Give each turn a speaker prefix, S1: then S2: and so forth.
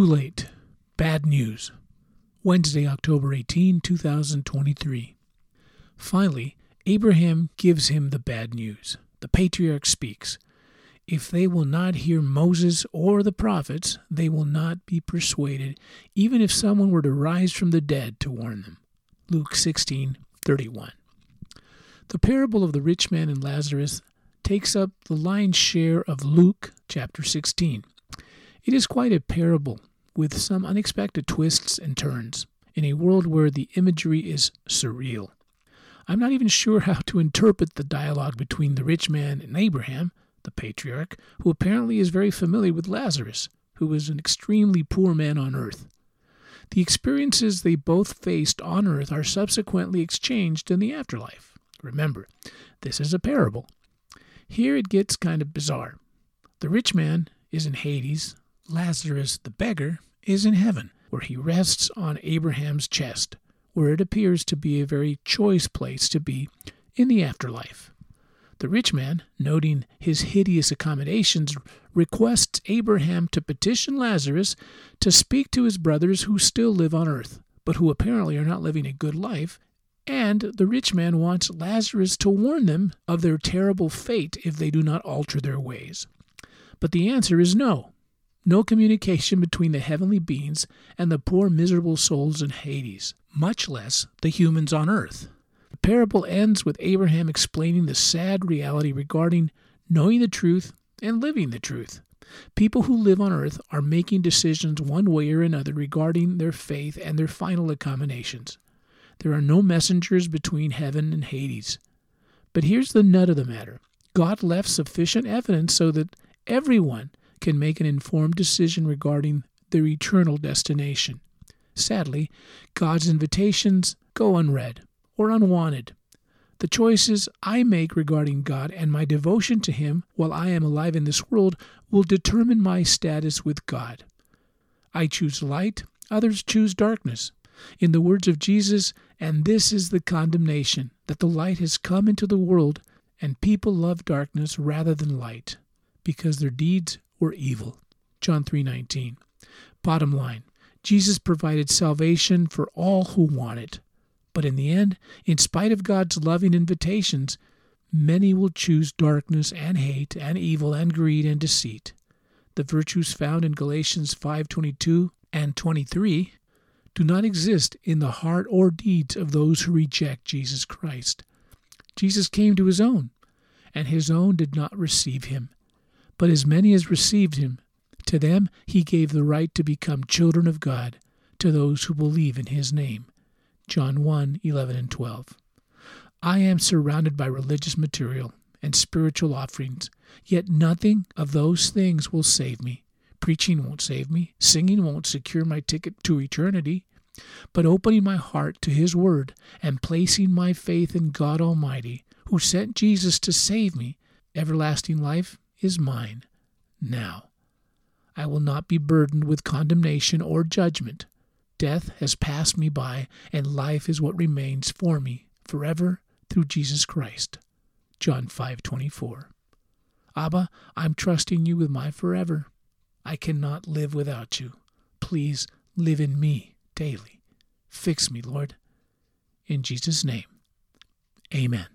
S1: Too late. Bad news. Wednesday, October 18, 2023. Finally, Abraham gives him the bad news. The patriarch speaks. If they will not hear Moses or the prophets, they will not be persuaded, even if someone were to rise from the dead to warn them. Luke 16:31. The parable of the rich man and Lazarus takes up the lion's share of Luke chapter 16. It is quite a parable with some unexpected twists and turns in a world where the imagery is surreal. I'm not even sure how to interpret the dialogue between the rich man and Abraham, the patriarch, who apparently is very familiar with Lazarus, who was an extremely poor man on earth. The experiences they both faced on earth are subsequently exchanged in the afterlife. Remember, this is a parable. Here it gets kind of bizarre. The rich man is in Hades, Lazarus, the beggar, is in heaven, where he rests on Abraham's chest, where it appears to be a very choice place to be in the afterlife. The rich man, noting his hideous accommodations, requests Abraham to petition Lazarus to speak to his brothers who still live on earth, but who apparently are not living a good life, and the rich man wants Lazarus to warn them of their terrible fate if they do not alter their ways. But the answer is no. No communication between the heavenly beings and the poor miserable souls in Hades, much less the humans on earth The parable ends with Abraham explaining the sad reality regarding knowing the truth and living the truth. People who live on earth are making decisions one way or another regarding their faith and their final accommodations. There are no messengers between heaven and Hades. But here's the nut of the matter God left sufficient evidence so that everyone can make an informed decision regarding their eternal destination. Sadly, God's invitations go unread or unwanted. The choices I make regarding God and my devotion to Him while I am alive in this world will determine my status with God. I choose light, others choose darkness. In the words of Jesus, and this is the condemnation that the light has come into the world, and people love darkness rather than light, because their deeds were evil. John 3:19. Bottom line, Jesus provided salvation for all who want it. But in the end, in spite of God's loving invitations, many will choose darkness and hate and evil and greed and deceit. The virtues found in Galatians 5:22 and 23 do not exist in the heart or deeds of those who reject Jesus Christ. Jesus came to his own, and his own did not receive him. But as many as received him, to them he gave the right to become children of God, to those who believe in his name. John 1 11 and 12. I am surrounded by religious material and spiritual offerings, yet nothing of those things will save me. Preaching won't save me, singing won't secure my ticket to eternity. But opening my heart to His Word and placing my faith in God Almighty, who sent Jesus to save me, everlasting life is mine now. I will not be burdened with condemnation or judgment. Death has passed me by, and life is what remains for me forever through Jesus Christ. John 5:24. Abba, I'm trusting you with my forever. I cannot live without you. Please live in me daily. Fix me, Lord. In Jesus' name. Amen.